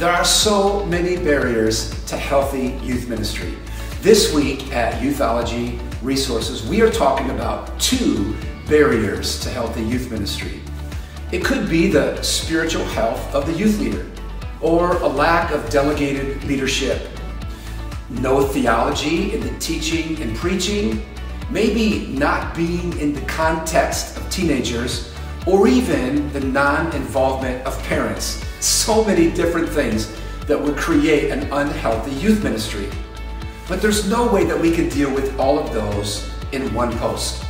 There are so many barriers to healthy youth ministry. This week at Youthology Resources, we are talking about two barriers to healthy youth ministry. It could be the spiritual health of the youth leader or a lack of delegated leadership, no theology in the teaching and preaching, maybe not being in the context of teenagers, or even the non involvement of parents. So many different things that would create an unhealthy youth ministry. But there's no way that we can deal with all of those in one post.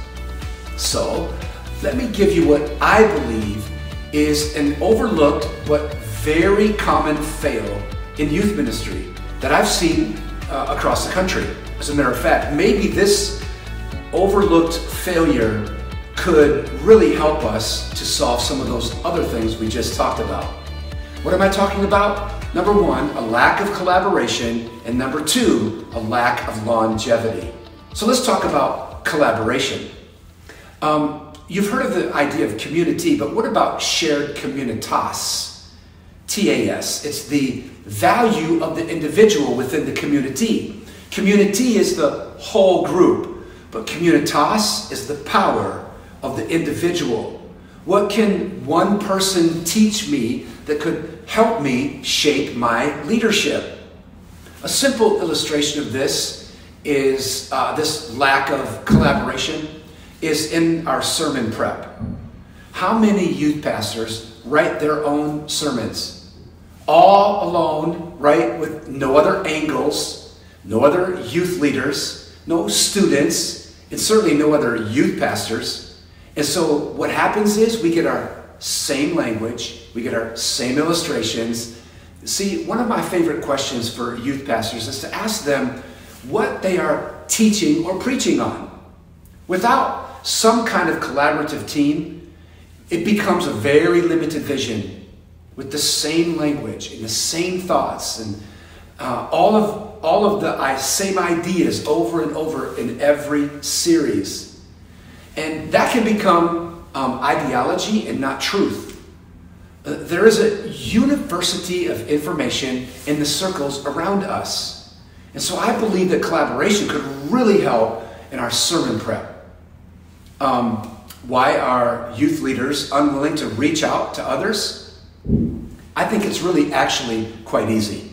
So, let me give you what I believe is an overlooked but very common fail in youth ministry that I've seen uh, across the country. As a matter of fact, maybe this overlooked failure could really help us to solve some of those other things we just talked about. What am I talking about? Number one, a lack of collaboration, and number two, a lack of longevity. So let's talk about collaboration. Um, you've heard of the idea of community, but what about shared communitas? TAS. It's the value of the individual within the community. Community is the whole group, but communitas is the power of the individual. What can one person teach me that could help me shape my leadership? A simple illustration of this is uh, this lack of collaboration is in our sermon prep. How many youth pastors write their own sermons? All alone, right? With no other angles, no other youth leaders, no students, and certainly no other youth pastors. And so what happens is we get our same language, we get our same illustrations. See, one of my favorite questions for youth pastors is to ask them what they are teaching or preaching on. Without some kind of collaborative team, it becomes a very limited vision with the same language and the same thoughts and uh, all of all of the same ideas over and over in every series. And that can become um, ideology and not truth. Uh, there is a university of information in the circles around us. And so I believe that collaboration could really help in our sermon prep. Um, why are youth leaders unwilling to reach out to others? I think it's really actually quite easy.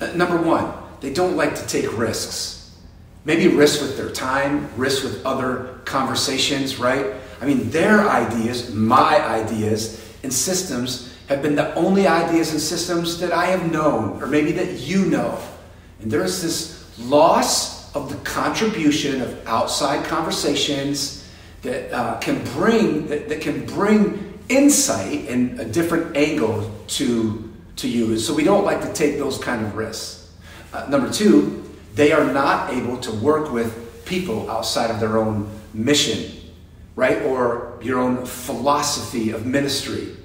Uh, number one, they don't like to take risks. Maybe risk with their time, risk with other conversations, right? I mean, their ideas, my ideas, and systems have been the only ideas and systems that I have known, or maybe that you know. And there's this loss of the contribution of outside conversations that uh, can bring that, that can bring insight and a different angle to to you. So we don't like to take those kind of risks. Uh, number two, they are not able to work with people outside of their own mission, right? Or your own philosophy of ministry.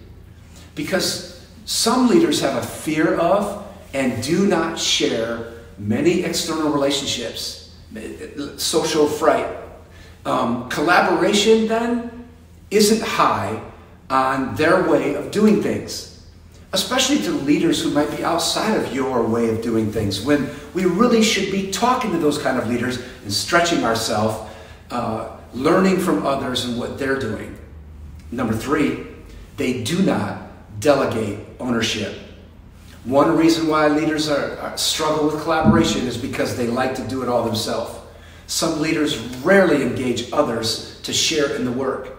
Because some leaders have a fear of and do not share many external relationships, social fright. Um, collaboration then isn't high on their way of doing things especially to leaders who might be outside of your way of doing things, when we really should be talking to those kind of leaders and stretching ourselves, uh, learning from others and what they're doing. Number three, they do not delegate ownership. One reason why leaders are, are, struggle with collaboration is because they like to do it all themselves. Some leaders rarely engage others to share in the work.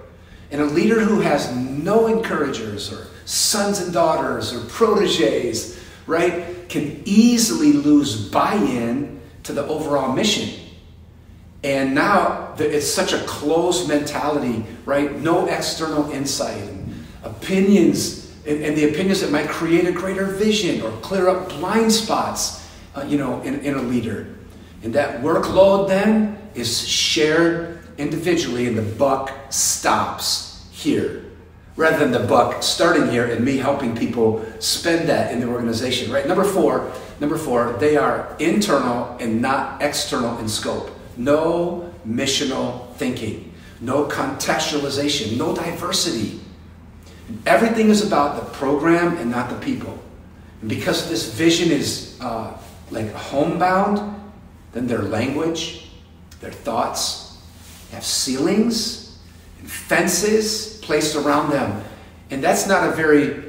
And a leader who has no encouragers or sons and daughters or proteges, right, can easily lose buy in to the overall mission. And now it's such a closed mentality, right? No external insight and opinions, and, and, the opinions that might create a greater vision or clear up blind spots, uh, you know, in, in a leader. And that workload then is shared individually, and the buck stops here rather than the buck starting here and me helping people spend that in the organization, right? Number four, number four, they are internal and not external in scope. No missional thinking, no contextualization, no diversity. Everything is about the program and not the people. And because this vision is uh, like homebound, then their language, their thoughts have ceilings and fences placed around them. And that's not a very,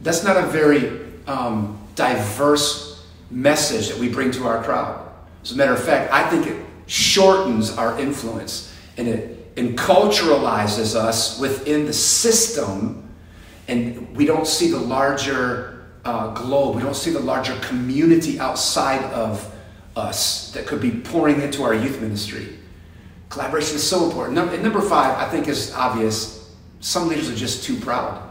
that's not a very um, diverse message that we bring to our crowd. As a matter of fact, I think it shortens our influence and it enculturalizes us within the system, and we don't see the larger uh, globe, we don't see the larger community outside of us that could be pouring into our youth ministry. Collaboration is so important. and number five, I think, is obvious. Some leaders are just too proud.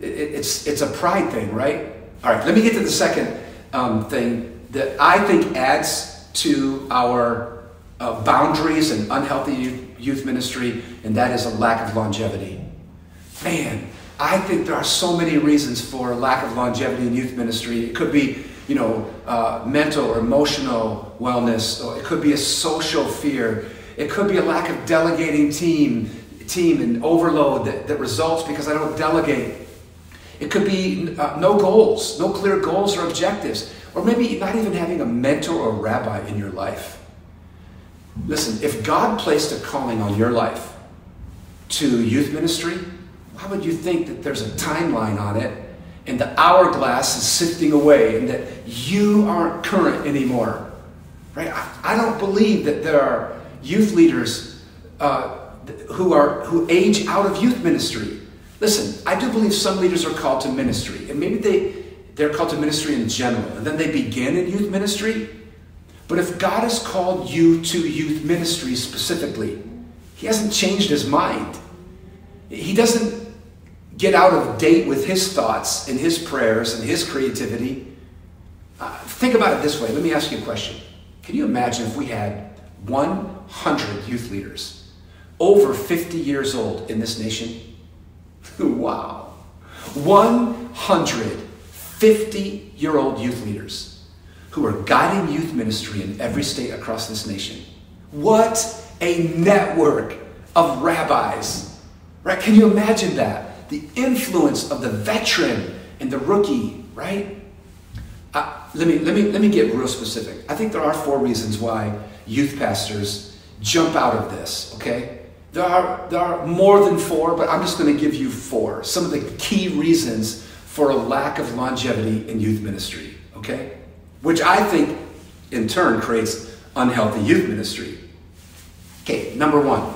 It, it's, it's a pride thing, right? All right, let me get to the second um, thing that I think adds to our uh, boundaries and unhealthy youth ministry, and that is a lack of longevity. Man, I think there are so many reasons for lack of longevity in youth ministry. It could be, you know, uh, mental or emotional wellness, or it could be a social fear. It could be a lack of delegating team, team and overload that, that results because I don't delegate. It could be uh, no goals, no clear goals or objectives, or maybe not even having a mentor or rabbi in your life. Listen, if God placed a calling on your life to youth ministry, why would you think that there's a timeline on it and the hourglass is sifting away and that you aren't current anymore? Right? I, I don't believe that there are youth leaders uh, who are who age out of youth ministry. Listen, I do believe some leaders are called to ministry, and maybe they they're called to ministry in general, and then they begin in youth ministry. But if God has called you to youth ministry specifically, He hasn't changed His mind. He doesn't get out of date with His thoughts and His prayers and His creativity. Uh, think about it this way. Let me ask you a question. Can you imagine if we had 100 youth leaders over 50 years old in this nation? wow. 150 year old youth leaders who are guiding youth ministry in every state across this nation. What a network of rabbis, right? Can you imagine that? The influence of the veteran and the rookie, right? Uh, let, me, let, me, let me get real specific. I think there are four reasons why youth pastors jump out of this, okay? There are, there are more than four, but I'm just going to give you four. Some of the key reasons for a lack of longevity in youth ministry, okay? Which I think in turn creates unhealthy youth ministry. Okay, number one,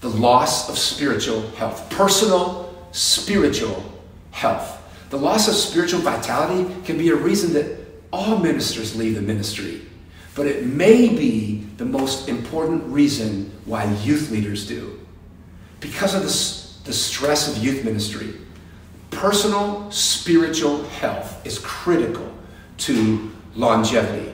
the loss of spiritual health, personal spiritual health. The loss of spiritual vitality can be a reason that all ministers leave the ministry, but it may be the most important reason why youth leaders do. Because of the, the stress of youth ministry, personal spiritual health is critical to longevity.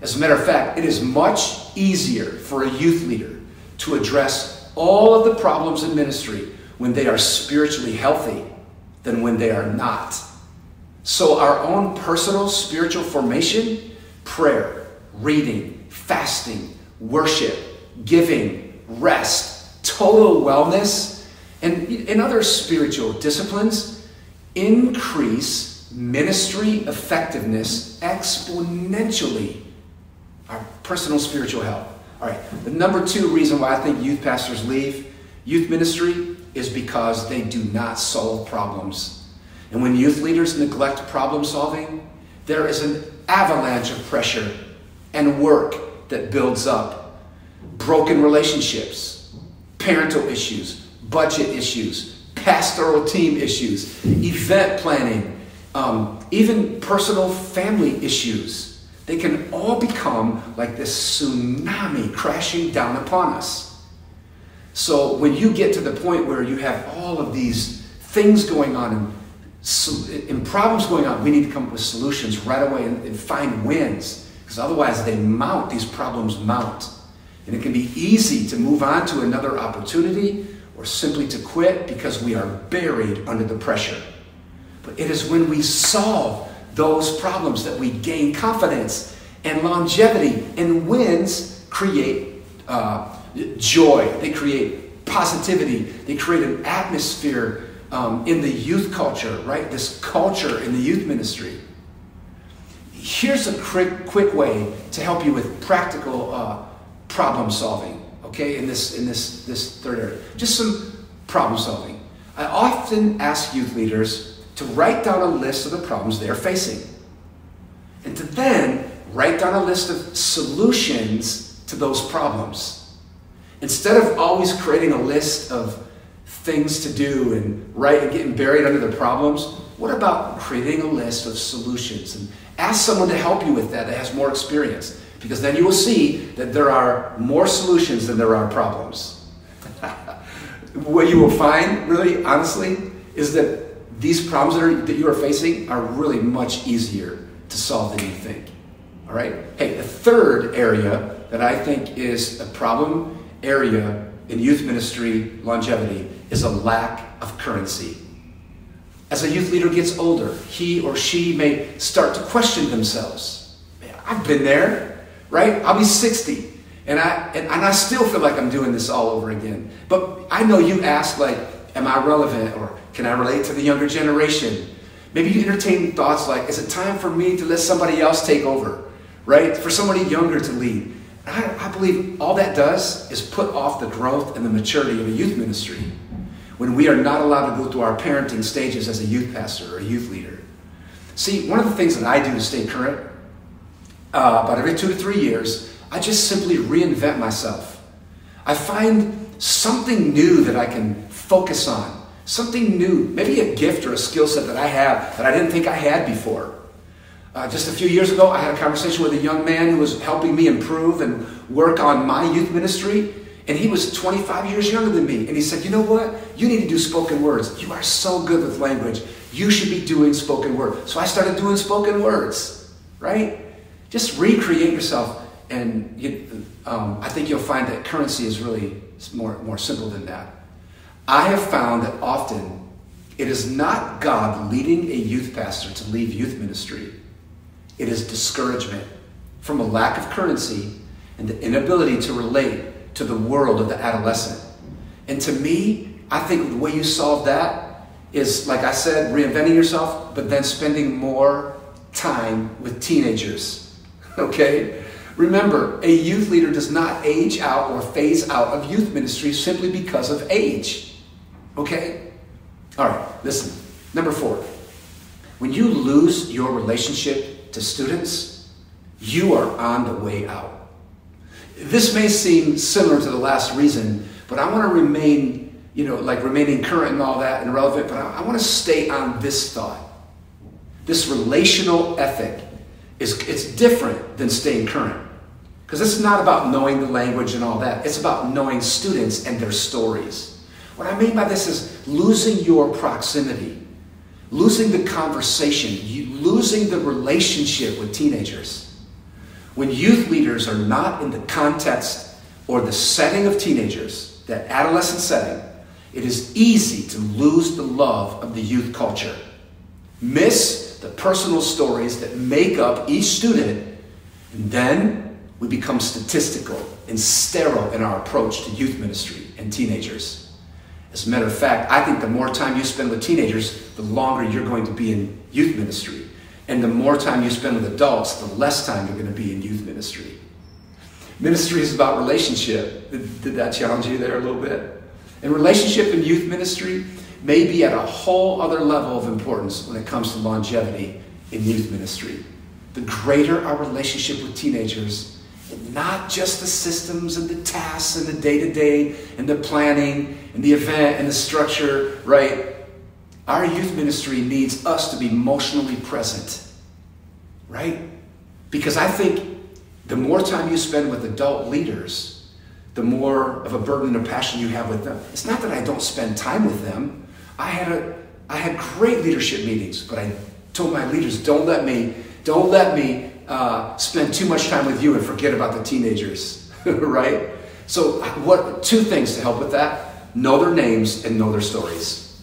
As a matter of fact, it is much easier for a youth leader to address all of the problems in ministry when they are spiritually healthy than when they are not. So, our own personal spiritual formation, prayer, reading, fasting, worship, giving, rest, total wellness, and, and other spiritual disciplines increase ministry effectiveness exponentially our personal spiritual health. All right, the number two reason why I think youth pastors leave youth ministry is because they do not solve problems. And when youth leaders neglect problem solving, there is an avalanche of pressure and work that builds up. Broken relationships, parental issues, budget issues, pastoral team issues, event planning, um, even personal family issues. They can all become like this tsunami crashing down upon us. So when you get to the point where you have all of these things going on and, and problems going on, we need to come up with solutions right away and, and find wins. Because otherwise they mount, these problems mount. And it can be easy to move on to another opportunity or simply to quit because we are buried under the pressure. But it is when we solve those problems that we gain confidence and longevity, and wins create uh, joy, they create positivity, they create an atmosphere um, in the youth culture, right? This culture in the youth ministry. here's a quick, quick way to help you with practical uh, problem solving. Okay, in this in this this third area, just some problem solving. I often ask youth leaders to write down a list of the problems they are facing, and to then write down a list of solutions to those problems. Instead of always creating a list of things to do and write and getting buried under the problems, what about creating a list of solutions and ask someone to help you with that that has more experience? Because then you will see that there are more solutions than there are problems. what you will find, really, honestly, is that these problems that, are, that you are facing are really much easier to solve than you think. All right? Hey, the third area that I think is a problem area in youth ministry longevity is a lack of currency. As a youth leader gets older, he or she may start to question themselves. Man, I've been there, right? I'll be 60, and I, and, and I still feel like I'm doing this all over again. But I know you ask, like, am I relevant or can I relate to the younger generation? Maybe you entertain thoughts like, is it time for me to let somebody else take over, right? For somebody younger to lead. I, I believe all that does is put off the growth and the maturity of a youth ministry when we are not allowed to go through our parenting stages as a youth pastor or a youth leader. See, one of the things that I do to stay current, uh, about every two to three years, I just simply reinvent myself. I find something new that I can focus on, something new, maybe a gift or a skill set that I have that I didn't think I had before. Uh, just a few years ago, I had a conversation with a young man who was helping me improve and work on my youth ministry. And he was 25 years younger than me. And he said, You know what? You need to do spoken words. You are so good with language. You should be doing spoken word. So I started doing spoken words, right? Just recreate yourself. And you, um, I think you'll find that currency is really more, more simple than that. I have found that often it is not God leading a youth pastor to leave youth ministry, it is discouragement from a lack of currency and the inability to relate to the world of the adolescent. And to me, I think the way you solve that is, like I said, reinventing yourself, but then spending more time with teenagers. Okay? Remember, a youth leader does not age out or phase out of youth ministry simply because of age. Okay? All right, listen. Number four, when you lose your relationship to students, you are on the way out. This may seem similar to the last reason, but I want to remain, you know, like remaining current and all that and relevant, but I, I want to stay on this thought. This relational ethic is it's different than staying current. Because it's not about knowing the language and all that. It's about knowing students and their stories. What I mean by this is losing your proximity, losing the conversation, losing the relationship with teenagers. When youth leaders are not in the context or the setting of teenagers, that adolescent setting, it is easy to lose the love of the youth culture. Miss the personal stories that make up each student, and then we become statistical and sterile in our approach to youth ministry and teenagers. As a matter of fact, I think the more time you spend with teenagers, the longer you're going to be in youth ministry. And the more time you spend with adults, the less time you're going to be in youth ministry. Ministry is about relationship. Did, did that challenge you there a little bit? And relationship in youth ministry may be at a whole other level of importance when it comes to longevity in youth ministry. The greater our relationship with teenagers, not just the systems and the tasks and the day to day and the planning and the event and the structure, right? Our youth ministry needs us to be emotionally present, right? Because I think the more time you spend with adult leaders, the more of a burden and a passion you have with them. It's not that I don't spend time with them. I had a I had great leadership meetings, but I told my leaders, don't let me, don't let me uh, spend too much time with you and forget about the teenagers, right? So, what two things to help with that? Know their names and know their stories.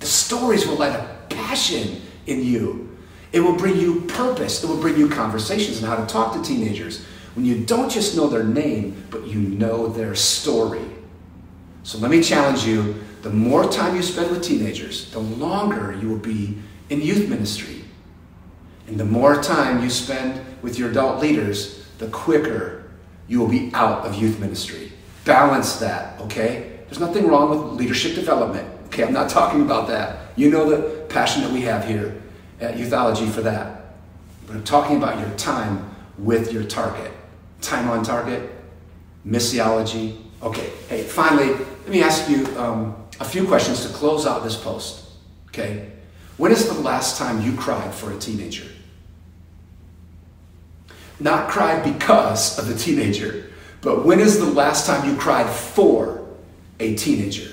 The stories will light a passion in you. It will bring you purpose. It will bring you conversations on how to talk to teenagers when you don't just know their name, but you know their story. So let me challenge you the more time you spend with teenagers, the longer you will be in youth ministry. And the more time you spend with your adult leaders, the quicker you will be out of youth ministry. Balance that, okay? There's nothing wrong with leadership development. Okay, I'm not talking about that. You know the passion that we have here at Youthology for that. But I'm talking about your time with your target. Time on target, missiology. Okay, hey, finally, let me ask you um, a few questions to close out this post. Okay? When is the last time you cried for a teenager? Not cried because of the teenager, but when is the last time you cried for a teenager?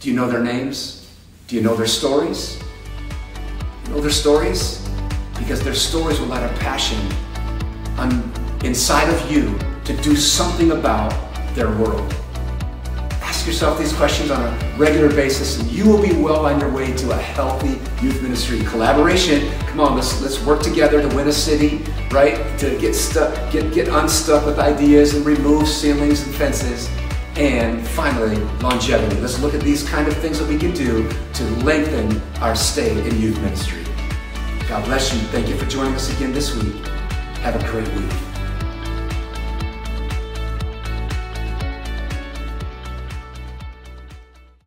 Do you know their names? Do you know their stories? You know their stories? Because their stories will light a passion on, inside of you to do something about their world. Yourself these questions on a regular basis, and you will be well on your way to a healthy youth ministry. Collaboration, come on, let's, let's work together to win a city, right? To get stuck, get, get unstuck with ideas and remove ceilings and fences. And finally, longevity. Let's look at these kind of things that we can do to lengthen our stay in youth ministry. God bless you. Thank you for joining us again this week. Have a great week.